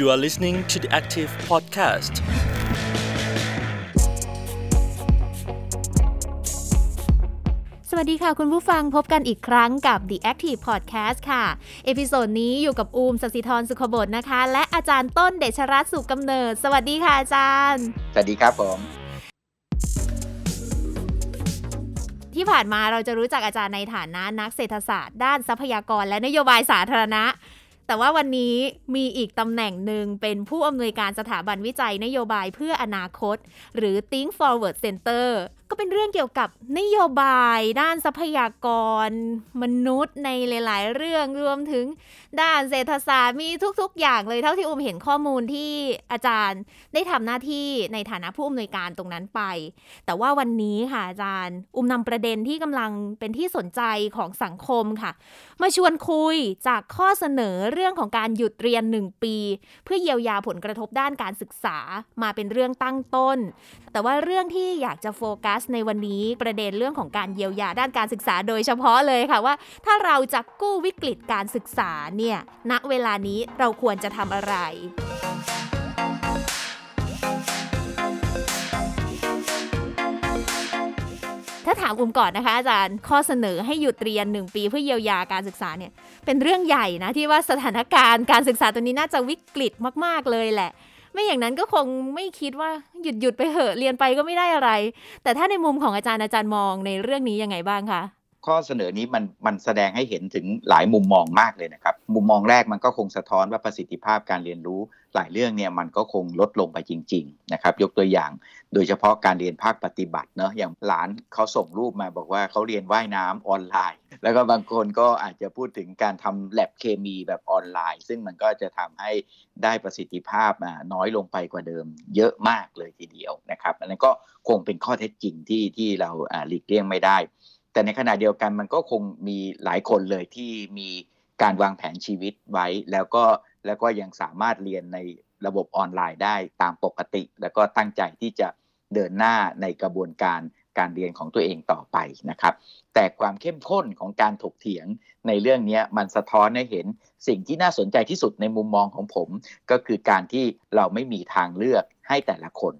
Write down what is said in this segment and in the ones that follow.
You are listening to the Active Podcast. สวัสดีค่ะคุณผู้ฟังพบกันอีกครั้งกับ The Active Podcast ค่ะ episode นี้อยู่กับอูมศศิธรสุขบทนะคะ และอาจารย์ต้นเดชรัตน์สุกำเนิด สวัสดีค่ะอาจารย์ สวัสดีครับผม ที่ผ่านมาเราจะรู้จักอาจารย์ในฐานะนักเศรษฐศาสตร์ ด้านทรัพยากรและนโยบายสาธารณะ แต่ว่าวันนี้มีอีกตำแหน่งหนึ่งเป็นผู้อำนวยการสถาบันวิจัยนโยบายเพื่ออนาคต หรือ Think Forward Center ก็เป็นเรื่องเกี่ยวกับนโยบายด้านทรัพยากร มนุษย์ในหลาย ๆ เรื่องรวมถึงด้านเศรษฐศาสตร์มีทุก ๆ อย่างเลยเท่าที่อุ้มเห็นข้อมูลที่อาจารย์ได้ทำหน้าที่ในฐานะผู้อำนวยการตรงนั้นไป แต่ว่าวันนี้ค่ะอาจารย์ อุ้มนำประเด็นที่กำลังเป็นที่สนใจของสังคมค่ะ มาชวนคุยจากข้อเสนอเรื่องของการหยุดเรียน 1 ปี เพื่อเยียวยาผลกระทบด้านการศึกษามาเป็นเรื่องตั้งต้น แต่ว่าเรื่องที่อยากจะโฟกัสในวันนี้ประเด็นเรื่องของการเยียวยาด้านการศึกษาโดยเฉพาะเลยค่ะว่า ถ้าเราจะกู้วิกฤตการศึกษาเนี่ยณเวลานี้เราควรจะทำอะไรถ้าถามอุ้มก่อนนะคะอาจารย์ข้อเสนอให้หยุดเรียน 1 ปีเพื่อเยียวยาการศึกษาเนี่ยเป็นเรื่องใหญ่นะที่ว่าสถานการณ์การศึกษาตัวนี้น่าจะวิกฤตมาก ๆ เลยแหละ ไม่อย่างนั้นก็คงไม่คิดว่าหยุดหยุดไปเหอะเรียนไปก็ไม่ได้อะไร แต่ถ้าในมุมของอาจารย์อาจารย์มองในเรื่องนี้ยังไงบ้างคะ ข้อเสนอนี้มันมันแสดงให้เห็นถึงหลายมุมมองมากเลยนะครับ มุมมองแรกมันก็คงสะท้อนว่าประสิทธิภาพการเรียนรู้ หลายเรื่องเนี่ยมันก็คงลดลงไปจริง ๆ นะครับ ยกตัวอย่าง โดยเฉพาะการเรียนภาคปฏิบัติเนาะอย่างหลานเขาส่งรูปมาบอกว่าเขาเรียนว่ายน้ำออนไลน์ แล้วก็บางคนก็อาจจะพูดถึงการทำแลบเคมีแบบออนไลน์ ซึ่งมันก็จะทำให้ได้ประสิทธิภาพน้อยลงไปกว่าเดิม เยอะมากเลยทีเดียวนะครับอันนั้นก็คงเป็นข้อเท็จจริงที่ที่เราหลีกเลี่ยงไม่ได้ แต่ในขณะเดียวกันมันก็คงมีหลายคนเลยที่มีการวางแผนชีวิตไว้ แล้วก็แล้วก็ยังสามารถเรียนในระบบออนไลน์ได้ตามปกติ แล้วก็ตั้งใจที่จะเดินหน้าในกระบวนการการเรียนของตัวเองต่อไปนะครับ แต่ความเข้มข้นของการถกเถียงในเรื่องนี้มันสะท้อนให้เห็นสิ่งที่น่าสนใจที่สุดในมุมมองของผม ก็คือการที่เราไม่มีทางเลือกให้แต่ละคน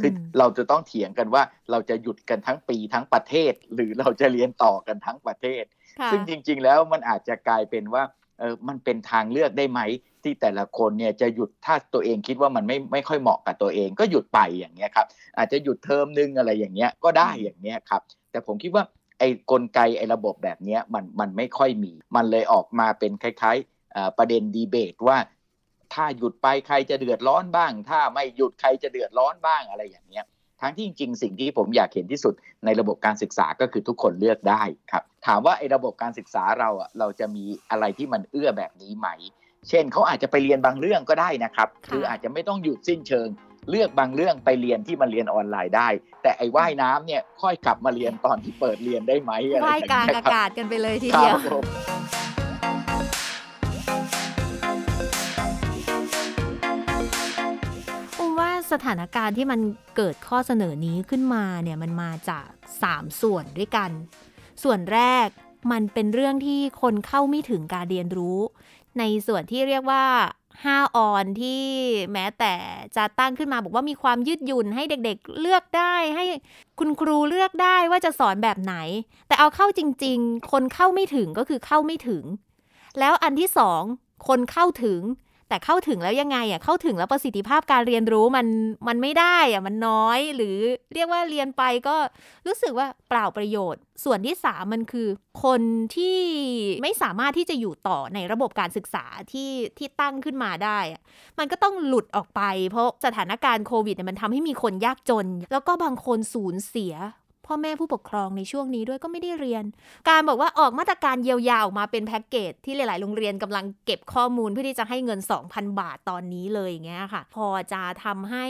คือเราจะต้องเถียงกันว่าเราจะหยุดกันทั้งปีทั้งประเทศ หรือเราจะเรียนต่อกันทั้งประเทศ ซึ่งจริง ๆ แล้วมันอาจจะกลายเป็นว่าเออมันเป็นทางเลือกได้ไหม ที่แต่ละคนเนี่ยจะหยุดถ้าตัวเองคิดว่ามันไม่ไม่ค่อยเหมาะกับตัวเอง ก็หยุดไปอย่างเงี้ยครับอาจจะหยุดเทอมนึงอะไรอย่างเงี้ยก็ได้อย่างเงี้ยครับแต่ผมคิดว่าไอ้กลไกไอ้ระบบแบบเนี้ยมันมันไม่ค่อยมี มันเลยออกมาเป็นคล้ายๆประเด็นดีเบตว่า ถ้าหยุดไปใครจะเดือดร้อนบ้าง ถ้าไม่หยุดใครจะเดือดร้อนบ้างอะไรอย่างเงี้ยทั้งที่จริงๆสิ่งที่ผมอยากเห็นที่สุดในระบบการศึกษาก็คือทุกคนเลือกได้ครับ ถามว่าไอ้ระบบการศึกษาเราอะเราจะมีอะไรที่มันเอื้อแบบนี้ไหม เช่นเขาอาจจะไปเรียนบางเรื่องก็ได้นะครับคืออาจจะไม่ต้องหยุดสิ้นเชิง เลือกบางเรื่องไปเรียนที่มันเรียนออนไลน์ได้ แต่ไอ้ว่ายน้ำเนี่ยค่อยกลับมาเรียนตอนที่เปิดเรียนได้ไหมอะไรว่ายกลางอากาศกันไปเลยทีเดียว ถานการณ์ที่มันเกิดข้อเสนอนี้ขึ้นมาเนี่ยมันมาจาก 3 ส่วนด้วยกัน ส่วนแรกมันเป็นเรื่องที่คนเข้าไม่ถึงการเรียนรู้ ในส่วนที่เรียกว่า5ออนที่แม้แต่จะตั้งขึ้นมาบอกว่ามีความยืดหยุ่นให้เด็กๆเลือกได้ ให้คุณครูเลือกได้ว่าจะสอนแบบไหน แต่เอาเข้าจริง ๆ คนเข้าไม่ถึงก็คือเข้าไม่ถึง แล้วอันที่สองคนเข้าถึง แต่เข้าถึงแล้วยังไงอะเข้าถึงแล้วประสิทธิภาพการเรียนรู้มันมันไม่ได้อะมันน้อย หรือเรียกว่าเรียนไปก็รู้สึกว่าเปล่าประโยชน์ ส่วนที่สามมันคือ คนที่ไม่สามารถที่จะอยู่ต่อในระบบการศึกษาที่ที่ตั้งขึ้นมาได้อะมันก็ต้องหลุดออกไป เพราะสถานการณ์โควิดเนี่ยมันทำให้มีคนยากจน แล้วก็บางคนสูญเสีย พ่อแม่ผู้ปกครองในช่วงนี้ด้วยก็ไม่ได้เรียน การบอกว่าออกมาตรการเยียวยาออกมาเป็นแพ็กเกจที่หลาย ๆ โรงเรียนกำลังเก็บข้อมูลเพื่อที่จะให้เงิน 2,000 บาทตอนนี้เลยอย่างเงี้ยค่ะ พอจะทำให้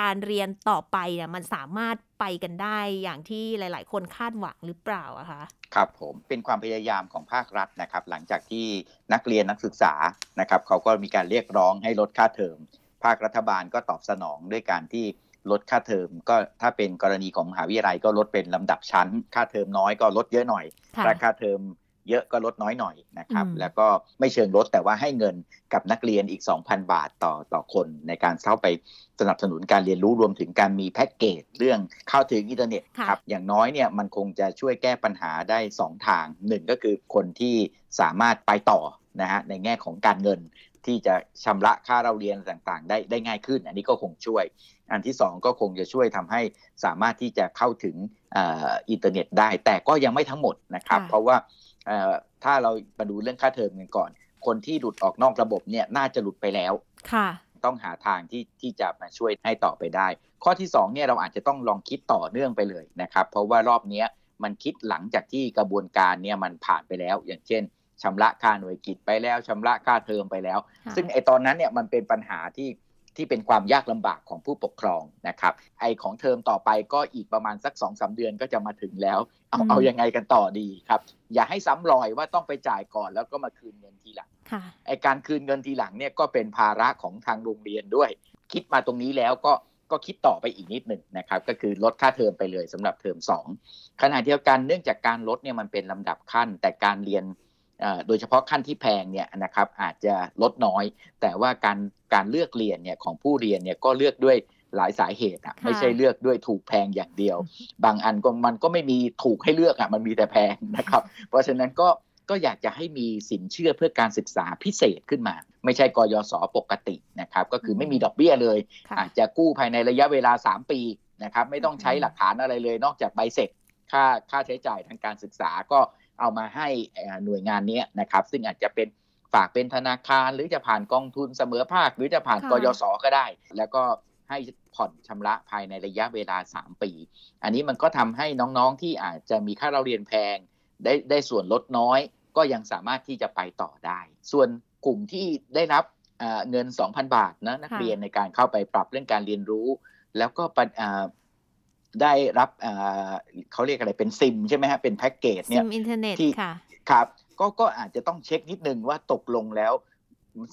การเรียนต่อไปเนี่ยมันสามารถไปกันได้อย่างที่หลาย ๆ คนคาดหวังหรือเปล่าอะคะครับผมเป็นความพยายามของภาครัฐนะครับ หลังจากที่นักเรียนนักศึกษานะครับเขาก็มีการเรียกร้องให้ลดค่าเทอมภาครัฐบาลก็ตอบสนองด้วยการที่ ลดค่าเทอมก็ถ้าเป็นกรณีของมหาวิทยาลัยก็ลดเป็นลำดับชั้น ค่าเทอมน้อยก็ลดเยอะหน่อยถ้าค่าเทอมเยอะก็ลดน้อยหน่อยนะครับ แล้วก็ไม่เชิงลดแต่ว่าให้เงินกับนักเรียนอีก 2,000 บาทต่อต่อคนในการเข้าไปสนับสนุนการเรียนรู้รวมถึงการมีแพ็กเกจเรื่องเข้าถึงอินเทอร์เน็ตครับอย่างน้อยเนี่ยมันคงจะช่วยแก้ปัญหาได้ 2 ทางหนึ่งก็คือคนที่สามารถไปต่อนะฮะในแง่ของการเงินที่จะชำระค่าเราเรียนต่างๆ ได้ได้ง่ายขึ้น อันนี้ก็คงช่วย อันที่ 2 ก็คงจะช่วยทำให้สามารถที่จะเข้าถึงอินเทอร์เน็ตได้ แต่ก็ยังไม่ทั้งหมดนะครับ เพราะว่าถ้าเรามาดูเรื่องค่าเทอมกันก่อน คนที่หลุดออกนอกระบบเนี่ยน่าจะหลุดไปแล้วค่ะต้องหาทางที่ที่จะมาช่วยให้ต่อไปได้ ข้อที่2เนี่ยเราอาจจะต้องลองคิดต่อเนื่องไปเลยนะครับ เพราะว่ารอบนี้มันคิดหลังจากที่กระบวนการเนี่ยมันผ่านไปแล้ว อย่างเช่นชำระค่าหน่วยกิตไปแล้วชำระค่าเทอมไปแล้ว ซึ่งไอตอนนั้นเนี่ยมันเป็นปัญหาที่ ที่เป็นความยากลำบากของผู้ปกครองนะครับ ไอของเทอมต่อไปก็อีกประมาณสักสองสาเดือนก็จะมาถึงแล้ว เอาเอายังไงกันต่อดีครับ อย่าให้ซ้ำรอยว่าต้องไปจ่ายก่อนแล้วก็มาคืนเงินทีหลังไอการคืนเงินทีหลังเนี่ยก็เป็นภาระของทางโรงเรียนด้วย คิดมาตรงนี้แล้วก็ก็คิดต่อไปอีกนิดหนึ่งนะครับ ก็คือลดค่าเทอมไปเลยสำหรับเทอม2ขณะเดียวกันเนื่องจากการลดเนี่ยมันเป็นลำดับขั้น แต่การเรียน โดยเฉพาะขั้นที่แพงเนี่ยนะครับอาจจะลดน้อย แต่ว่าการการเลือกเรียนเนี่ยของผู้เรียนเนี่ยก็เลือกด้วยหลายสาเหตุอะไม่ใช่เลือกด้วยถูกแพงอย่างเดียว บางอันก็มันก็ไม่มีถูกให้เลือกอะมันมีแต่แพงนะครับ เพราะฉะนั้นก็ก็อยากจะให้มีสินเชื่อเพื่อการศึกษาพิเศษขึ้นมา ไม่ใช่กยศปกตินะครับ ก็คือไม่มีดอกเบี้ยเลย อาจจะกู้ภายในระยะเวลา 3 ปีนะครับ ไม่ต้องใช้หลักฐานอะไรเลย นอกจากใบเสร็จค่าค่าใช้จ่ายทางการศึกษาก็ เอามาให้หน่วยงานนี้นะครับ ซึ่งอาจจะเป็นฝากเป็นธนาคาร หรือจะผ่านกองทุนเสมอภาค หรือจะผ่านกยศก็ได้ แล้วก็ให้ผ่อนชำระภายในระยะเวลา 3 ปี อันนี้มันก็ทำให้น้องๆที่อาจจะมีค่าเราเรียนแพง ได้ได้ส่วนลดน้อย ก็ยังสามารถที่จะไปต่อได้ ส่วนกลุ่มที่ได้รับเงิน 2,000 บาทนะนักเรียนในการเข้าไปปรับเรื่องการเรียนรู้ แล้วก็ ได้รับเขาเรียกอะไรเป็นซิมใช่ไหมฮะเป็นแพ็กเกจเนี่ยซิมอินเทอร์เน็ตค่ะครับก็ก็อาจจะต้องเช็คนิดนึงว่าตกลงแล้ว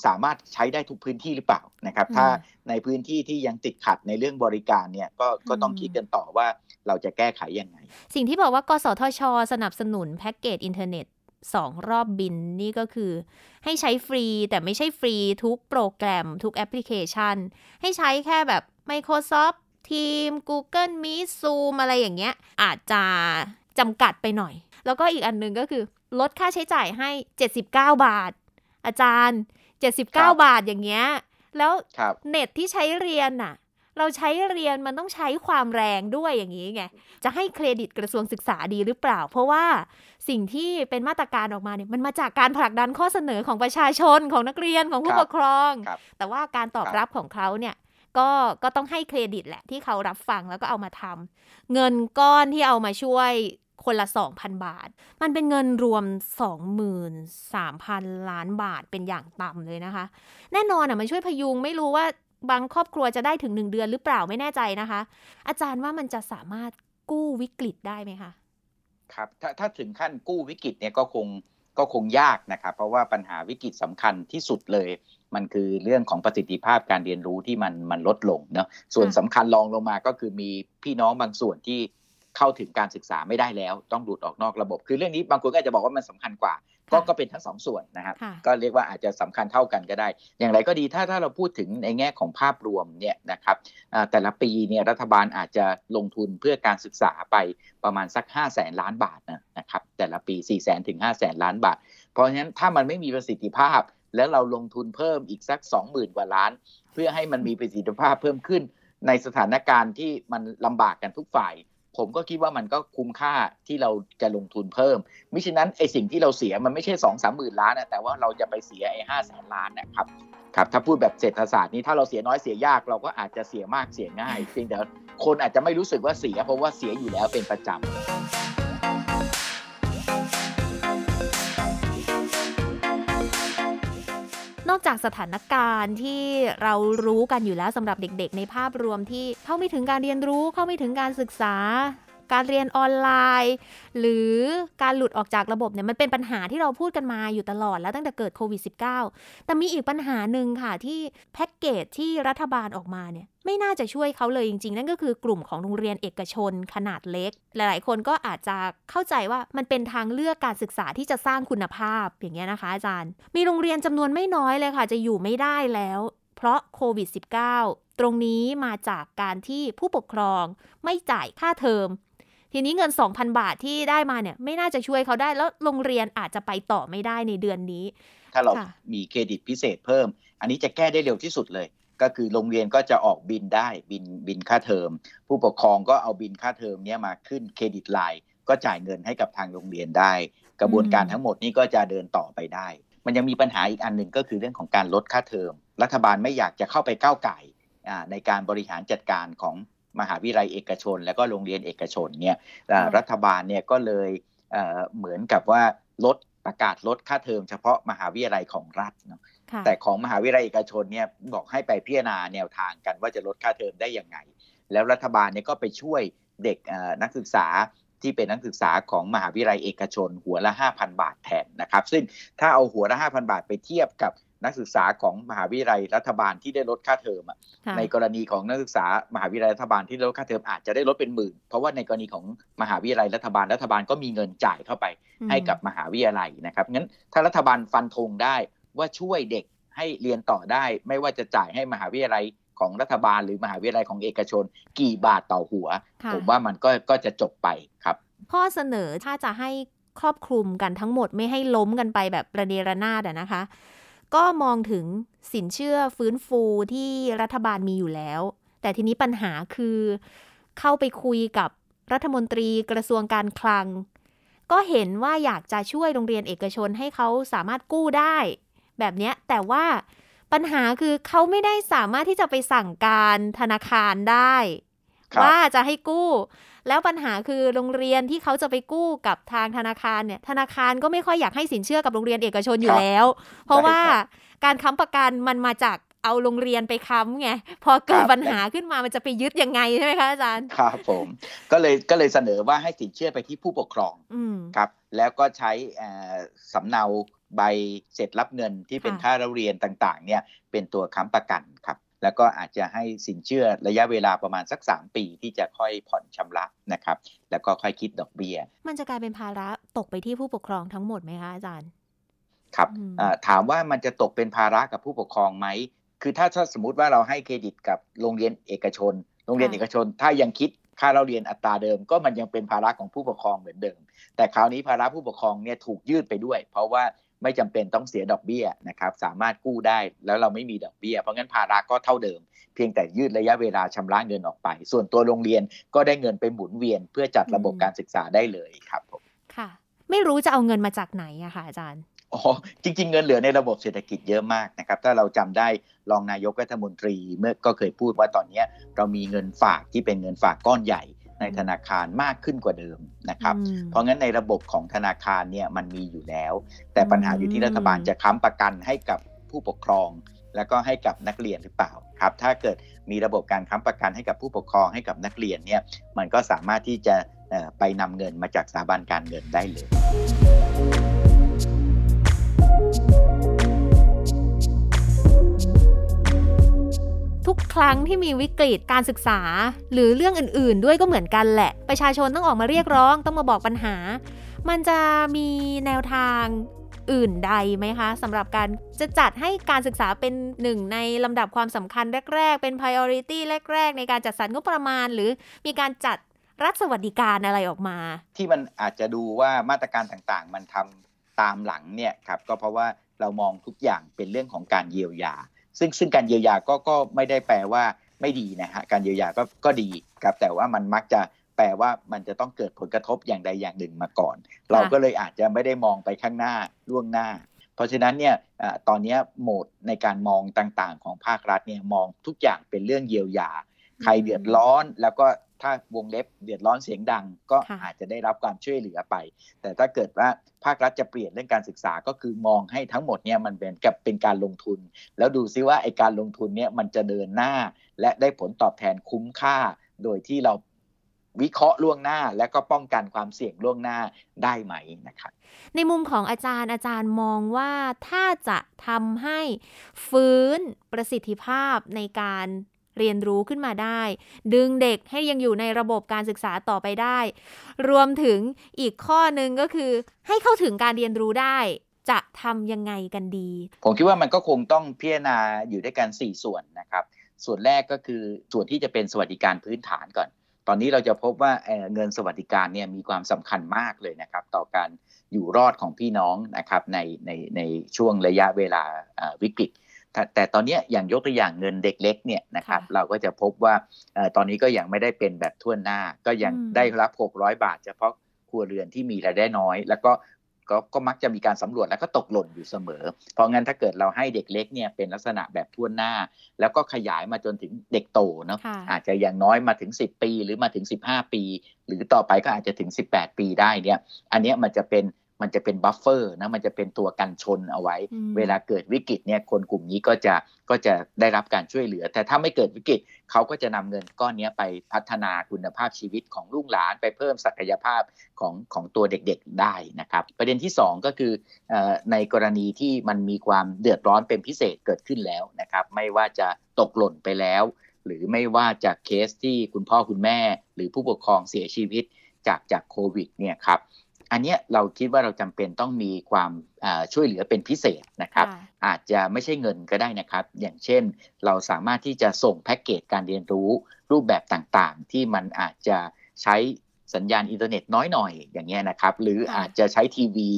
สามารถใช้ได้ทุกพื้นที่หรือเปล่านะครับ ถ้าในพื้นที่ที่ยังติดขัดในเรื่องบริการเนี่ยก็ก็ต้องคิดกันต่อว่าเราจะแก้ไขยังไง สิ่งที่บอกว่ากสทช สนับสนุนแพ็กเกจอินเทอร์เน็ตสองรอบบิลนี่ก็คือ ให้ใช้ฟรีแต่ไม่ใช่ฟรีทุกโปรแกรมทุกแอปพลิเคชัน ให้ใช้แค่แบบ Microsoft ทีม Google Meet Zoom อะไรอย่างเงี้ย อาจจะจำกัดไปหน่อย แล้วก็อีกอันนึงก็คือ ลดค่าใช้จ่ายให้ 79 บาท อาจารย์ 79 บาทอย่างเงี้ย แล้วเน็ตที่ใช้เรียนน่ะ เราใช้เรียนมันต้องใช้ความแรงด้วยอย่างนี้ไง จะให้เครดิตกระทรวงศึกษาดีหรือเปล่า เพราะว่าสิ่งที่เป็นมาตรการออกมาเนี่ยมันมาจากการผลักดันข้อเสนอของประชาชนของนักเรียนของผู้ปกครอง แต่ว่าการตอบรับของเขาเนี่ย ก็ก็ต้องให้เครดิตแหละที่เขารับฟังแล้วก็เอามาทำเงินก้อนที่เอามาช่วยคนละ 2,000 บาท มันเป็นเงินรวม 23,000 ล้านบาทเป็นอย่างต่ำเลยนะคะ แน่นอนอะมันช่วยพยุงไม่รู้ว่าบางครอบครัวจะได้ถึง 1 เดือนหรือเปล่าไม่แน่ใจนะคะ อาจารย์ว่ามันจะสามารถกู้วิกฤตได้ไหมคะครับถ้าถ้าถึงขั้นกู้วิกฤตเนี่ยก็คงก็คงยากนะครับ เพราะว่าปัญหาวิกฤตสำคัญที่สุดเลย มันคือเรื่องของประสิทธิภาพการเรียนรู้ที่มันมันลดลงเนาะส่วนสำคัญรองลงมาก็คือมีพี่น้องบางส่วนที่เข้าถึงการศึกษาไม่ได้แล้ว ต้องดูดออกนอกระบบ คือเรื่องนี้บางคนก็จะบอกว่ามันสำคัญกว่า ก็ก็เป็นทั้งสองส่วนนะครับ ก็เรียกว่าอาจจะสำคัญเท่ากันก็ได้ อย่างไรก็ดีถ้าถ้าเราพูดถึงในแง่ของภาพรวมเนี่ยนะครับแต่ละปีเนี่ยรัฐบาลอาจจะลงทุนเพื่อการศึกษาไปประมาณสัก 5 0 0แสนล้านบาทนะครับแต่ละปี 4 0 0แสนถึง5 0 0แสนล้านบาท เพราะฉะนั้นถ้ามันไม่มีประสิทธิภาพ แล้วเราลงทุนเพิ่มอีกสัก 20,000 กว่าล้าน เพื่อให้มันมีประสิทธิภาพเพิ่มขึ้น ในสถานการณ์ที่มันลำบากกันทุกฝ่าย ผมก็คิดว่ามันก็คุ้มค่าที่เราจะลงทุนเพิ่มมิฉะนั้นไอสิ่งที่เราเสียมันไม่ใช่สองสามหมื่นล้านนะแต่ว่าเราจะไปเสียไอห้าแสนล้านนะครับครับถ้าพูดแบบเศรษฐศาสตร์นี้ถ้าเราเสียน้อยเสียยากเราก็อาจจะเสียมากเสียง่ายเพียงแต่คนอาจจะไม่รู้สึกว่าเสียเพราะว่าเสียอยู่แล้วเป็นประจำ อกจากสถานการณ์ที่เรารู้กันอยู่แล้วสำหรับเด็ก ๆ ในภาพรวมที่เข้าไม่ถึงการเรียนรู้เข้าไม่ถึงการศึกษา การเรียนออนไลน์ หรือการหลุดออกจากระบบเนี่ยมันเป็นปัญหาที่เราพูดกันมาอยู่ตลอดแล้วตั้งแต่เกิดโควิด -19 แต่มีอีกปัญหาหนึ่งค่ะที่แพ็กเกจที่รัฐบาลออกมาเนี่ยไม่น่าจะช่วยเขาเลยจริงๆ นั่นก็คือกลุ่มของโรงเรียนเอกชนขนาดเล็ก หลายๆ คนก็อาจจะเข้าใจว่ามันเป็นทางเลือกการศึกษาที่จะสร้างคุณภาพอย่างเงี้ยนะคะอาจารย์ มีโรงเรียนจำนวนไม่น้อยเลยค่ะ จะอยู่ไม่ได้แล้ว เพราะโควิด -19 ตรงนี้มาจากการที่ผู้ปกครองไม่จ่ายค่าเทอม ทีนี้เงิน 2,000 บาทที่ได้มาเนี่ยไม่น่าจะช่วยเขาได้แล้วโรงเรียนอาจจะไปต่อไม่ได้ในเดือนนี้ ถ้าเราค่ะมีเครดิตพิเศษเพิ่ม อันนี้จะแก้ได้เร็วที่สุดเลย ก็คือโรงเรียนก็จะออกบิลได้บิลบิลค่าเทอม ผู้ปกครองก็เอาบิลค่าเทอมเนี้ยมาขึ้น credit line ก็จ่ายเงินให้กับทางโรงเรียนได้ กระบวนการทั้งหมดนี้ก็จะเดินต่อไปได้ มันยังมีปัญหาอีกอันหนึ่งก็คือเรื่องของการลดค่าเทอม รัฐบาลไม่อยากจะเข้าไปก้าวก่ายอ่าในการบริหารจัดการของ มหาวิทยาลัยเอกชน และก็โรงเรียนเอกชนเนี่ยอ่าค่ะรัฐบาลเนี่ยก็เลยเอ่อเหมือนกับว่าลดประกาศลดค่าเทอมเฉพาะมหาวิทยาลัยของรัฐเนาะค่ะแต่ของมหาวิทยาลัยเอกชนเนี่ยบอกให้ไปพิจารณาแนวทางกันว่าจะลดค่าเทอมได้ยังไง แล้วรัฐบาลเนี่ยก็ไปช่วยเด็กเอ่อนักศึกษาที่เป็นนักศึกษาของมหาวิทยาลัยเอกชน หัวละ 5,000 บาทแทนนะครับ ซึ่งถ้าเอาหัวละ 5,000 บาทไปเทียบกับ นักศึกษาของมหาวิทยาลัยรัฐบาลที่ได้ลดค่าเทอมอะค่ะในกรณีของนักศึกษามหาวิทยาลัยรัฐบาลที่ได้ลดค่าเทอมอาจจะได้ลดเป็นหมื่น เพราะว่าในกรณีของมหาวิทยาลัยรัฐบาลรัฐบาลก็มีเงินจ่ายเข้าไปให้กับมหาวิทยาลัยนะครับงั้นถ้ารัฐบาลฟันธงได้ว่าช่วยเด็กให้เรียนต่อได้ ไม่ว่าจะจ่ายให้มหาวิทยาลัยของรัฐบาลหรือมหาวิทยาลัยของเอกชน กี่บาทต่อหัวค่ะผมว่ามันก็ก็จะจบไปครับ ข้อเสนอถ้าจะให้ครอบคลุมกันทั้งหมดไม่ให้ล้มกันไปแบบประเดระนาดอะนะคะ ก็มองถึงสินเชื่อฟื้นฟูที่รัฐบาลมีอยู่แล้ว แต่ทีนี้ปัญหาคือเข้าไปคุยกับรัฐมนตรีกระทรวงการคลัง ก็เห็นว่าอยากจะช่วยโรงเรียนเอกชนให้เขาสามารถกู้ได้ แบบเนี้ยแต่ว่าปัญหาคือเขาไม่ได้สามารถที่จะไปสั่งการธนาคารได้ครับว่าจะให้กู้ แล้วปัญหาคือโรงเรียนที่เขาจะไปกู้กับทางธนาคารเนี่ย ธนาคารก็ไม่ค่อยอยากให้สินเชื่อกับโรงเรียนเอกชนอยู่ครับแล้ว เพราะว่าใช่ครับการค้ำประกันมันมาจากเอาโรงเรียนไปค้ำไงพอเกิดครับปัญหาขึ้นมามันจะไปยึดยังไงใช่ไหมคะอาจารย์ครับผมก็เลยก็เลยเสนอว่าให้สินเชื่อไปที่ผู้ปกครองอืมครับแล้วก็ใช้เอ่อสำเนาใบเสร็จรับเงินที่เป็นค่ะค่าเราเรียนต่างๆ เนี่ยเป็นตัวค้ำประกันครับ แล้วก็อาจจะให้สินเชื่อระยะเวลาประมาณสัก 3 ปีที่จะค่อยผ่อนชำระนะครับ แล้วก็ค่อยคิดดอกเบี้ย มันจะกลายเป็นภาระตกไปที่ผู้ปกครองทั้งหมดไหมคะอาจารย์ ครับอืมอ่าถามว่ามันจะตกเป็นภาระกับผู้ปกครองไหม คือถ้าถ้าสมมติว่าเราให้เครดิตกับโรงเรียนเอกชน โรงเรียนค่ะเอกชน ถ้ายังคิดค่าเราเรียนอัตราเดิมก็มันยังเป็นภาระของผู้ปกครองเหมือนเดิม แต่คราวนี้ภาระผู้ปกครองเนี่ยถูกยืดไปด้วย เพราะว่า ไม่จำเป็นต้องเสียดอกเบี้ยนะครับสามารถกู้ได้แล้วเราไม่มีดอกเบี้ย เพราะงั้นภาระก็เท่าเดิม เพียงแต่ยืดระยะเวลาชำระเงินออกไป ส่วนตัวโรงเรียนก็ได้เงินไปหมุนเวียน เพื่อจัดระบบอืมการศึกษาได้เลยครับผมค่ะ ไม่รู้จะเอาเงินมาจากไหนอะค่ะอาจารย์อ๋อจริง ๆ เงินเหลือในระบบเศรษฐกิจเยอะมากนะครับ ถ้าเราจำได้รองนายกรัฐมนตรีเมื่อก็เคยพูดว่าตอนเนี้ยเรามีเงินฝากที่เป็นเงินฝากก้อนใหญ่ ในธนาคารมากขึ้นกว่าเดิมนะครับอืมเพราะงั้นในระบบของธนาคารเนี่ยมันมีอยู่แล้ว แต่ปัญหาอยู่ที่รัฐบาลอืมจะค้ำประกันให้กับผู้ปกครอง แล้วก็ให้กับนักเรียนหรือเปล่าครับ ถ้าเกิดมีระบบการค้ำประกันให้กับผู้ปกครองให้กับนักเรียนเนี่ยมันก็สามารถที่จะเอ่อไปนำเงินมาจากสถาบันการเงินได้เลย กครั้งที่มีวิกฤตการศึกษา หรือเรื่องอื่นๆ ด้วยก็เหมือนกันแหละ ประชาชนต้องออกมาเรียกร้องต้องมาบอกปัญหา มันจะมีแนวทางอื่นใดไหมคะสำหรับการจะจัดให้การศึกษาเป็นหนึ่งในลำดับความสำคัญแรก ๆ เป็น priority แรก ๆ ในการจัดสรรงบประมาณ หรือมีการจัดรัฐสวัสดิการอะไรออกมา ที่มันอาจจะดูว่ามาตรการต่างๆ มันทำตามหลังเนี่ยครับก็เพราะว่าเรามองทุกอย่างเป็นเรื่องของการเยียวยา ซึ่งซึ่งการเยียวยาก็ก็ไม่ได้แปลว่าไม่ดีนะฮะการเยียวยาก็ก็ดีครับแต่ว่ามันมักจะแปลว่ามันจะต้องเกิดผลกระทบอย่างใดอย่างหนึ่งมาก่อน เราก็เลยอาจจะไม่ได้มองไปข้างหน้าล่วงหน้า เพราะฉะนั้นเนี่ยอาตอนเนี้ยโหมดในการมองต่างๆ ของภาครัฐเนี่ยมองทุกอย่างเป็นเรื่องเยียวยา ใครเดือดร้อนแล้วก็ ถ้าวงเล็บเดือดร้อนเสียงดังก็ค่ะอาจจะได้รับความช่วยเหลือไป แต่ถ้าเกิดว่าภาครัฐจะเปลี่ยนเรื่องการศึกษาก็คือมองให้ทั้งหมดเนี่ยมันเป็นกับเป็นการลงทุน แล้วดูซิว่าไอการลงทุนเนี่ยมันจะเดินหน้า และได้ผลตอบแทนคุ้มค่า โดยที่เราวิเคราะห์ล่วงหน้า และก็ป้องกันความเสี่ยงล่วงหน้าได้ไหมนะครับในมุมของอาจารย์อาจารย์มองว่าถ้าจะทำให้ฟื้นประสิทธิภาพในการ เรียนรู้ขึ้นมาได้ ดึงเด็กให้ยังอยู่ในระบบการศึกษาต่อไปได้ รวมถึงอีกข้อหนึ่งก็คือให้เข้าถึงการเรียนรู้ได้จะทำยังไงกันดี ผมคิดว่ามันก็คงต้องพิจารณาอยู่ด้วยกัน 4 ส่วนนะครับ ส่วนแรกก็คือส่วนที่จะเป็นสวัสดิการพื้นฐานก่อน ตอนนี้เราจะพบว่าเงินสวัสดิการเนี่ยมีความสำคัญมากเลยนะครับ ต่อการอยู่รอดของพี่น้องนะครับในในในช่วงระยะเวลาวิกฤต แต่ตอนนี้อย่างยกตัวอย่างเงินเด็กเล็กเนี่ยนะครับเราก็จะพบว่าตอนนี้ก็ยังไม่ได้เป็นแบบทั่วหน้า ก็ยังได้รับ 600 บาท เฉพาะครัวเรือนที่มีรายได้น้อย แล้วก็ก็ก็มักจะมีการสำรวจแล้วก็ตกหล่นอยู่เสมอ เพราะงั้นถ้าเกิดเราให้เด็กเล็กเนี่ยเป็นลักษณะแบบทั่วหน้า แล้วก็ขยายมาจนถึงเด็กโตเนาะอาจจะอย่างน้อยมาถึง 10 ปี หรือมาถึง 15 ปี หรือต่อไปก็อาจจะถึง 18 ปีได้เนี่ยอันนี้มันจะเป็น มันจะเป็น buffer นะมันจะเป็นตัวกันชนเอาไว้ เวลาเกิดวิกฤตเนี่ยคนกลุ่มนี้ก็จะก็จะได้รับการช่วยเหลือ แต่ถ้าไม่เกิดวิกฤตเขาก็จะนำเงินก้อนนี้ไปพัฒนาคุณภาพชีวิตของลูกหลานไปเพิ่มศักยภาพของของตัวเด็กๆได้นะครับ ประเด็นที่ 2 ก็คือในกรณีที่มันมีความเดือดร้อนเป็นพิเศษเกิดขึ้นแล้วนะครับ ไม่ว่าจะตกหล่นไปแล้ว หรือไม่ว่าจากเคสที่คุณพ่อคุณแม่ หรือผู้ปกครองเสียชีวิตจากจากโควิดเนี่ยครับ อันนี้เราคิดว่าเราจำเป็นต้องมีความช่วยเหลือเป็นพิเศษนะครับ อาจจะไม่ใช่เงินก็ได้นะครับ อย่างเช่น เราสามารถที่จะส่งแพ็กเกจการเรียนรู้รูปแบบต่างๆ ที่มันอาจจะใช้สัญญาณอินเทอร์เน็ตน้อยหน่อยอย่างเงี้ยนะครับ หรืออาจจะใช้ทีวี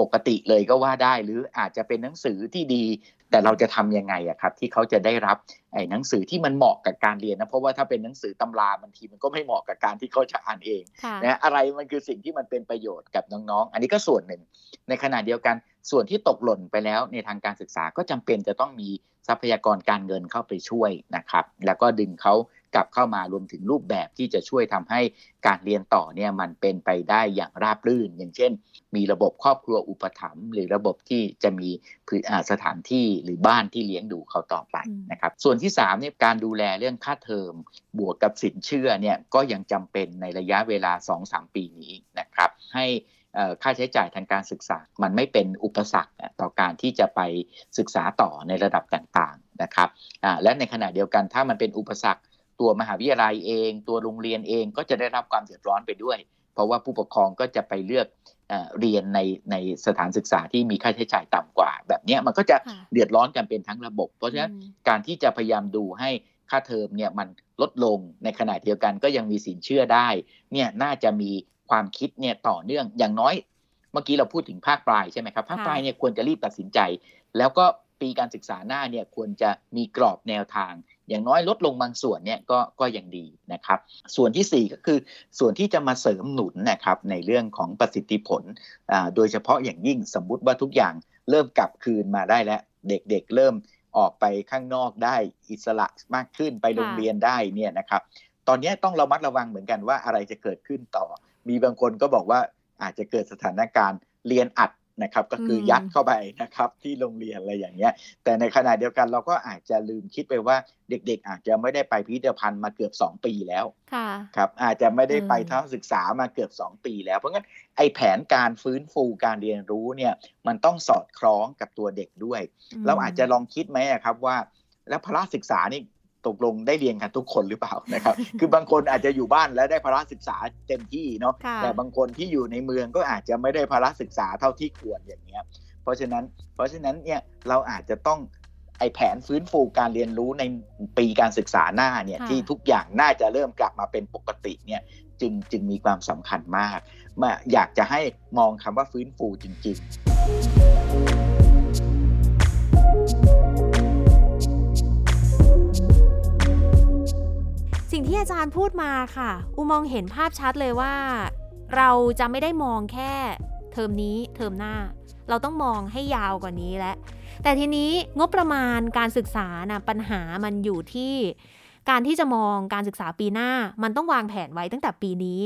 ปกติเลยก็ว่าได้ หรืออาจจะเป็นหนังสือที่ดี แต่เราจะทํำยังไงอะครับที่เขาจะได้รับไอ้หนังสือที่มันเหมาะกับการเรียนนะเพราะว่าถ้าเป็นหนังสือตำราบางทีมันก็ไม่เหมาะกับการที่เขาจะอ่านเองนะอะไรมันคือสิ่งที่มันเป็นประโยชน์กับน้องๆ อันนี้ก็ส่วนหนึ่ง ในขณะเดียวกันส่วนที่ตกหล่นไปแล้วในทางการศึกษาก็จำเป็นจะต้องมีทรัพยากรการเงินเข้าไปช่วยนะครับ แล้วก็ดึงเขา กลับเข้ามารวมถึงรูปแบบที่จะช่วยทำให้การเรียนต่อเนี่ยมันเป็นไปได้อย่างราบรื่น อย่างเช่น มีระบบครอบครัวอุปถัมภ์หรือระบบที่จะมีสถานที่หรือบ้านที่เลี้ยงดูเขาต่อไปนะครับส่วนที่3เนี่ยการดูแลเรื่องค่าเทอม บวกกับสินเชื่อเนี่ยก็ยังจำเป็นในระยะเวลา 2-3 ปีนี้นะครับให้ค่าใช้จ่ายทางการศึกษา มันไม่เป็นอุปสรรคต่อการที่จะไปศึกษาต่อในระดับต่างๆนะครับและในขณะเดียวกันถ้ามันเป็นอุปสรรค ตัวมหาวิทยาลัยเอง ตัวโรงเรียนเองก็จะได้รับความเดือดร้อนไปด้วย เพราะว่าผู้ปกครองก็จะไปเลือกเรียนในในสถานศึกษาที่มีค่าใช้จ่ายต่ำกว่า แบบนี้มันก็จะเดือดร้อนกันเป็นทั้งระบบ เพราะฉะนั้นการที่จะพยายามดูให้ค่าเทอมเนี่ยมันลดลงในขณะเดียวกันก็ยังมีสินเชื่อได้เนี่ยน่าจะมีความคิดเนี่ยต่อเนื่องอย่างน้อย เมื่อกี้เราพูดถึงภาคปลายใช่ไหมครับภาคปลายเนี่ยควรจะรีบตัดสินใจ แล้วก็ปีการศึกษาหน้าเนี่ยควรจะมีกรอบแนวทาง อย่างน้อยลดลงบางส่วนเนี่ยก็ก็ยังดีนะครับ ส่วนที่ 4 ก็คือส่วนที่จะมาเสริมหนุนนะครับในเรื่องของประสิทธิผลโดยเฉพาะอย่างยิ่งสมมุติว่าทุกอย่างเริ่มกลับคืนมาได้แล้วเด็กๆเริ่มออกไปข้างนอกได้อิสระมากขึ้นไปโรงเรียนได้เนี่ยนะครับตอนนี้ต้องระมัดระวังเหมือนกันว่าอะไรจะเกิดขึ้นต่อ มีบางคนก็บอกว่าอาจจะเกิดสถานการณ์เรียนอัด นะครับ ก็คือยัดเข้าไปนะครับที่โรงเรียนอะไรอย่างเงี้ย แต่ในขณะเดียวกันเราก็อาจจะลืมคิดไปว่าเด็กๆ อาจจะไม่ได้ไปพิพิธภัณฑ์มาเกือบ 2 ปีแล้วครับ อาจจะไม่ได้ไปทัศนศึกษามาเกือบ 2 ปีแล้ว เพราะงั้นไอแผนการฟื้นฟูการเรียนรู้เนี่ยมันต้องสอดคล้องกับตัวเด็กด้วย เราอาจจะลองคิดไหมครับว่า แล้วพละศึกษานี่ ตกลงได้เรียนกันทุกคนหรือเปล่านะครับ คือบางคนอาจจะอยู่บ้านแล้วได้พละศึกษาเต็มที่เนาะแต่บางคนที่อยู่ในเมืองก็อาจจะไม่ได้พละศึกษาเท่าที่ควรอย่างเงี้ยเพราะฉะนั้นเพราะฉะนั้นเนี่ยเราอาจจะต้องไอแผนฟื้นฟูการเรียนรู้ในปีการศึกษาหน้าเนี่ยที่ทุกอย่างน่าจะเริ่มกลับมาเป็นปกติเนี่ยจึงจึงมีความสำคัญมากมาอยากจะให้มองคำว่าฟื้นฟูจริง ๆ สิ่งที่อาจารย์พูดมาค่ะอุมองเห็นภาพชัดเลยว่า เราจะไม่ได้มองแค่เทอมนี้เทอมหน้า เราต้องมองให้ยาวกว่านี้และ แต่ทีนี้งบประมาณการศึกษานะปัญหามันอยู่ที่การที่จะมองการศึกษาปีหน้า มันต้องวางแผนไว้ตั้งแต่ปีนี้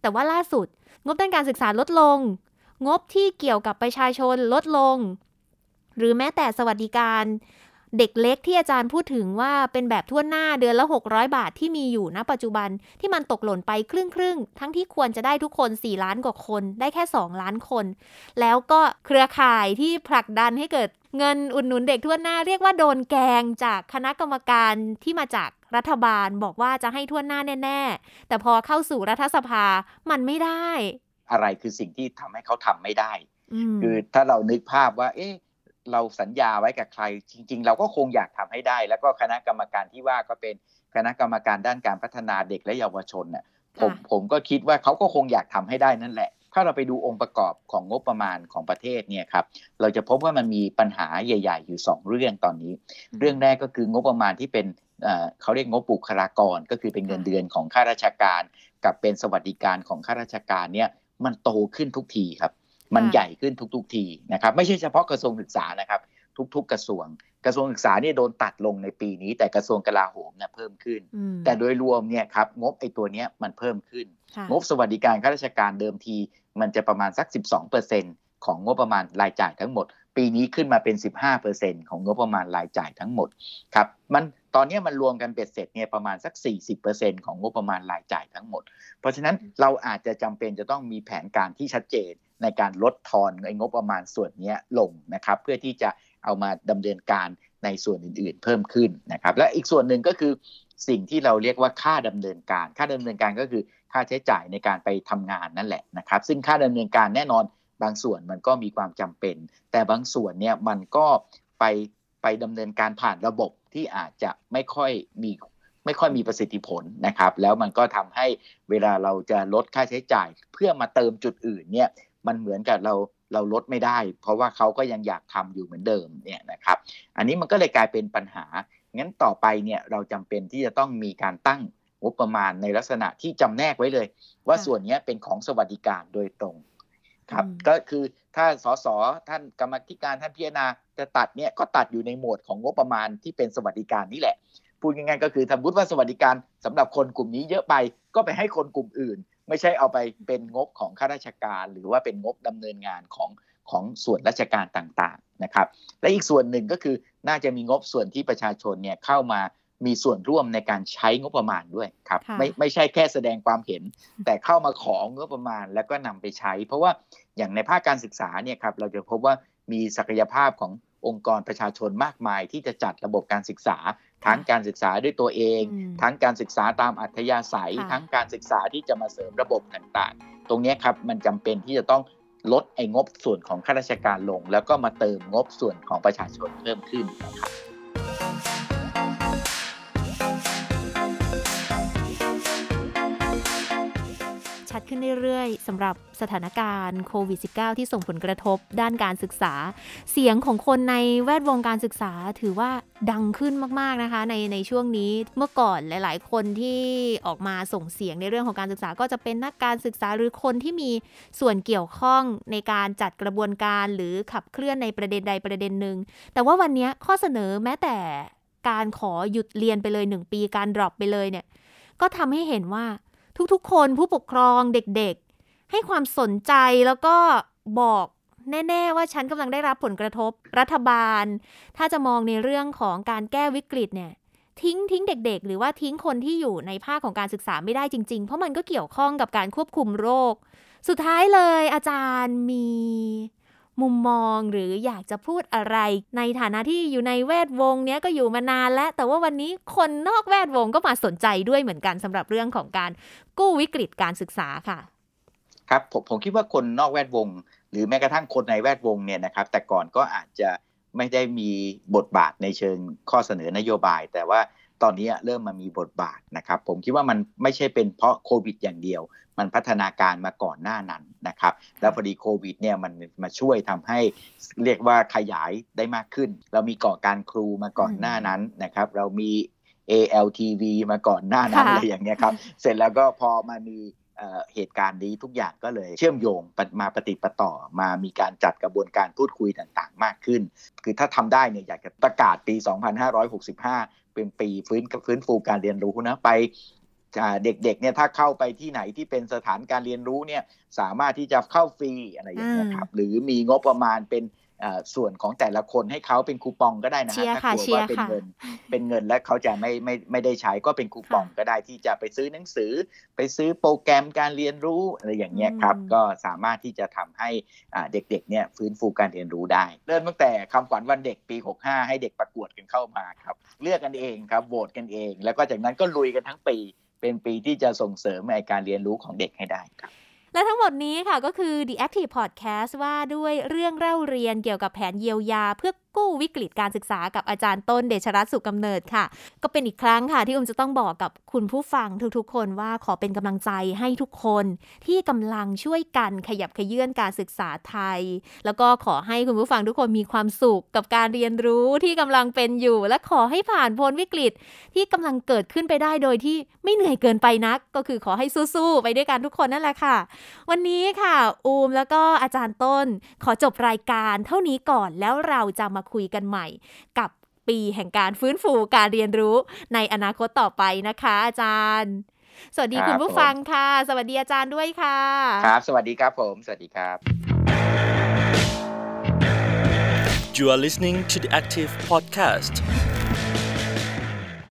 แต่ว่าล่าสุด งบด้านการศึกษาลดลง งบที่เกี่ยวกับประชาชนลดลง หรือแม้แต่สวัสดิการ เด็กเล็กที่อาจารย์พูดถึงว่าเป็นแบบทั่วหน้าเดือนละ 600 บาทที่มีอยู่ณปัจจุบันที่มันตกหล่นไปครึ่งครึ่งทั้งที่ควรจะได้ทุกคน 4 ล้านกว่าคน ได้แค่ 2 ล้านคน แล้วก็เครือข่ายที่ผลักดันให้เกิดเงินอุดหนุนเด็กทั่วหน้าเรียกว่าโดนแกงจากคณะกรรมการที่มาจากรัฐบาลบอกว่าจะให้ทั่วหน้าแน่ ๆ แต่พอเข้าสู่รัฐสภามันไม่ได้ อะไรคือสิ่งที่ทำให้เขาทำไม่ได้อืมคือถ้าเรานึกภาพว่า เอ๊ะ เราสัญญาไว้กับใคร จริง ๆ เราก็คงอยากทำให้ได้ แล้วก็คณะกรรมการที่ว่าก็เป็นคณะกรรมการด้านการพัฒนาเด็กและเยาวชนน่ะผมค่ะผมก็คิดว่าเขาก็คงอยากทำให้ได้นั่นแหละ ถ้าเราไปดูองค์ประกอบของงบประมาณของประเทศเนี่ยครับเราจะพบว่ามันมีปัญหาใหญ่ ๆ อยู่สองเรื่องตอนนี้ เรื่องแรกก็คืองบประมาณที่เป็นเอ่อเขาเรียกงบบุคลากร ก็คือเป็นเงินค่ะเดือนของข้าราชการ กับเป็นสวัสดิการของข้าราชการเนี่ยมันโตขึ้นทุกทีครับ มันใหญ่ขึ้นทุก ๆ ทีนะครับ ไม่ใช่เฉพาะกระทรวงศึกษานะครับ ทุก ๆ กระทรวง กระทรวงศึกษาเนี่ยโดนตัดลงในปีนี้ แต่กระทรวงกลาโหมเนี่ยเพิ่มขึ้นอืมแต่โดยรวมเนี่ยครับงบไอ้ตัวเนี้ยมันเพิ่มขึ้นค่ะงบสวัสดิการข้าราชการเดิมที มันจะประมาณสัก 12%ของงบประมาณรายจ่ายทั้งหมด ปีนี้ขึ้นมาเป็น 15%ของงบประมาณรายจ่ายทั้งหมดครับมันตอนเนี้ยมันรวมกันเบ็ดเสร็จเนี่ยประมาณสัก 40%ของงบประมาณรายจ่ายทั้งหมด เพราะฉะนั้นเราอาจจะจำเป็นจะต้องมีแผนการที่ชัดเจน ในการลดทอนงบประมาณส่วนนี้ลงนะครับเพื่อที่จะเอามาดำเนินการในส่วนอื่นๆ เพิ่มขึ้นนะครับ และอีกส่วนหนึ่งก็คือสิ่งที่เราเรียกว่าค่าดำเนินการ ค่าดำเนินการก็คือค่าใช้จ่ายในการไปทำงานนั่นแหละนะครับ ซึ่งค่าดำเนินการแน่นอนบางส่วนมันก็มีความจำเป็น แต่บางส่วนเนี่ยมันก็ไปไปดำเนินการผ่านระบบที่อาจจะไม่ค่อยมีไม่ค่อยมีประสิทธิผลนะครับ แล้วมันก็ทำให้เวลาเราจะลดค่าใช้จ่าย เพื่อมาเติมจุดอื่นเนี่ย มันเหมือนกับเราเราลดไม่ได้ เพราะว่าเขาก็ยังอยากทำอยู่เหมือนเดิมเนี่ยนะครับ อันนี้มันก็เลยกลายเป็นปัญหา งั้นต่อไปเนี่ยเราจำเป็นที่จะต้องมีการตั้งงบประมาณในลักษณะที่จำแนกไว้เลย ว่าค่ะส่วนเนี้ยเป็นของสวัสดิการโดยตรงครับอืมก็คือถ้าสสท่านกรรมาธิการท่านพิจารณาจะตัดเนี่ยก็ตัดอยู่ในหมวดของงบประมาณที่เป็นสวัสดิการนี่แหละพูดง่ายๆก็คือสมมติว่าสวัสดิการสำหรับคนกลุ่มนี้เยอะไปก็ไปให้คนกลุ่มอื่น ไม่ใช่เอาไปเป็นงบของข้าราชการ หรือว่าเป็นงบดำเนินงานของของส่วนราชการต่างๆนะครับ และอีกส่วนหนึ่งก็คือน่าจะมีงบส่วนที่ประชาชนเนี่ยเข้ามามีส่วนร่วมในการใช้งบประมาณด้วยครับค่ะไม่ไม่ใช่แค่แสดงความเห็น แต่เข้ามาของงบประมาณแล้วก็นำไปใช้ เพราะว่าอย่างในภาคการศึกษาเนี่ยครับเราจะพบว่ามีศักยภาพของ องค์กรประชาชนมากมาย ที่จะจัดระบบการศึกษา ทั้งการศึกษาด้วยตัวเองอืมทั้งการศึกษาตามอัธยาศัยค่ะทั้งการศึกษาที่จะมาเสริมระบบต่างๆ ตรงเนี้ยครับมันจำเป็นที่จะต้องลดไอ้งบส่วนของข้าราชการลง แล้วก็มาเติมงบส่วนของประชาชนเพิ่มขึ้นนะครับ ขึ้นเรื่อยๆสำหรับสถานการณ์โควิด -19 ที่ส่งผลกระทบด้านการศึกษา เสียงของคนในแวดวงการศึกษาถือว่าดังขึ้นมากๆนะคะ ในในช่วงนี้เมื่อก่อนหลาย ๆ คนที่ออกมาส่งเสียงในเรื่องของการศึกษา ก็จะเป็นนักการศึกษาหรือคนที่มีส่วนเกี่ยวข้องในการจัดกระบวนการหรือขับเคลื่อนในประเด็นใดประเด็นหนึ่งแต่ว่าวันนี้ข้อเสนอแม้แต่การขอหยุดเรียนไปเลยหนึ่งปีการดรอปไปเลยเนี่ยก็ทำให้เห็นว่า ทุกๆ คนผู้ปกครองเด็กๆ ให้ความสนใจแล้วก็บอกแน่ๆว่าฉันกำลังได้รับผลกระทบรัฐบาล ถ้าจะมองในเรื่องของการแก้วิกฤตเนี่ยทิ้งทิ้งเด็กๆ หรือว่าทิ้งคนที่อยู่ในภาคของการศึกษาไม่ได้จริง ๆ เพราะมันก็เกี่ยวข้องกับการควบคุมโรค สุดท้ายเลยอาจารย์มี มุมมองหรืออยากจะพูดอะไร ในฐานะที่อยู่ในแวดวงเนี้ยก็อยู่มานานแล้ว แต่ว่าวันนี้คนนอกแวดวงก็มาสนใจด้วยเหมือนกันสำหรับเรื่องของการกู้วิกฤตการศึกษาค่ะ ครับผมผมคิดว่าคนนอกแวดวง หรือแม้กระทั่งคนในแวดวงเนี่ยนะครับ แต่ก่อนก็อาจจะไม่ได้มีบทบาทในเชิงข้อเสนอนโยบาย แต่ว่า ตอนนี้เริ่มมามีบทบาทนะครับ ผมคิดว่ามันไม่ใช่เป็นเพราะโควิดอย่างเดียว มันพัฒนาการมาก่อนหน้านั้นนะครับ แล้วพอดีโควิดเนี่ยมันมาช่วยทำให้เรียกว่าขยายได้มากขึ้น เรามีก่อการครูมาก่อนหน้านั้นนะครับ เรามี ALTV มาก่อนหน้านั้นค่ะอะไรอย่างเงี้ยครับ เสร็จแล้วก็พอมามีเอ่อเหตุการณ์นี้ทุกอย่างก็เลยเชื่อมโยงปะมาปฏิดปะต่อมามีการจัดกระบวนการพูดคุยต่างๆ มากขึ้น คือถ้าทำได้เนี่ยอยากจะประกาศปี 2565 เป็นปีฟื้นฟื้นฟูการเรียนรู้นะไปอ่าเด็กๆเนี่ยถ้าเข้าไปที่ไหนที่เป็นสถานการเรียนรู้เนี่ยสามารถที่จะเข้าฟรีอะไรอย่างเงี้ยครับหรือมีงบประมาณเป็น ส่วนของแต่ละคนให้เขาเป็นคูปองก็ได้นะฮะถ้ากลัวว่าเป็นเงินเป็นเงินและเขาจะไม่ไม่ไม่ได้ใช้ก็เป็นคูปองก็ได้ที่จะไปซื้อหนังสือ ไปซื้อโปรแกรมการเรียนรู้อะไรอย่างเงี้ยครับก็สามารถที่จะทำให้เด็กๆเนี่ยฟื้นฟูการเรียนรู้ได้ เริ่มตั้งแต่คำขวัญวันเด็กปี 65 ให้เด็กประกวดกันเข้ามาครับเลือกกันเองครับโหวตกันเอง แล้วก็จากนั้นก็ลุยกันทั้งปี เป็นปีที่จะส่งเสริมในการเรียนรู้ของเด็กให้ได้ครับ และทั้งหมดนี้ค่ะก็คือ The Active Podcast ว่าด้วยเรื่องเล่าเรียนเกี่ยวกับแผนเยียวยาเพื่อ กู้วิกฤตการศึกษากับอาจารย์ต้นเดชรัตน์สุกำเนิดค่ะ ก็เป็นอีกครั้งค่ะ ที่อุ้มจะต้องบอกกับคุณผู้ฟังทุกๆ คนว่าขอเป็นกำลังใจให้ทุกคนที่กำลังช่วยกันขยับขยื่นการศึกษาไทย แล้วก็ขอให้คุณผู้ฟังทุกคนมีความสุขกับการเรียนรู้ที่กำลังเป็นอยู่ และขอให้ผ่านพ้นวิกฤตที่กำลังเกิดขึ้นไปได้โดยที่ไม่เหนื่อยเกินไปนัก ก็คือขอให้สู้ๆไปด้วยกันทุกคนนั่นแหละค่ะ วันนี้ค่ะ อูมแล้วก็อาจารย์ต้น ขอจบรายการเท่านี้ก่อนแล้วเราจะมาคุยกันใหม่กับปีแห่งการฟื้นฟูการเรียนรู้ในอนาคตต่อไปนะคะ อาจารย์ สวัสดีคุณผู้ฟังค่ะ สวัสดีอาจารย์ด้วยค่ะ ครับ สวัสดีครับผม สวัสดีครับ You are listening to the Active Podcast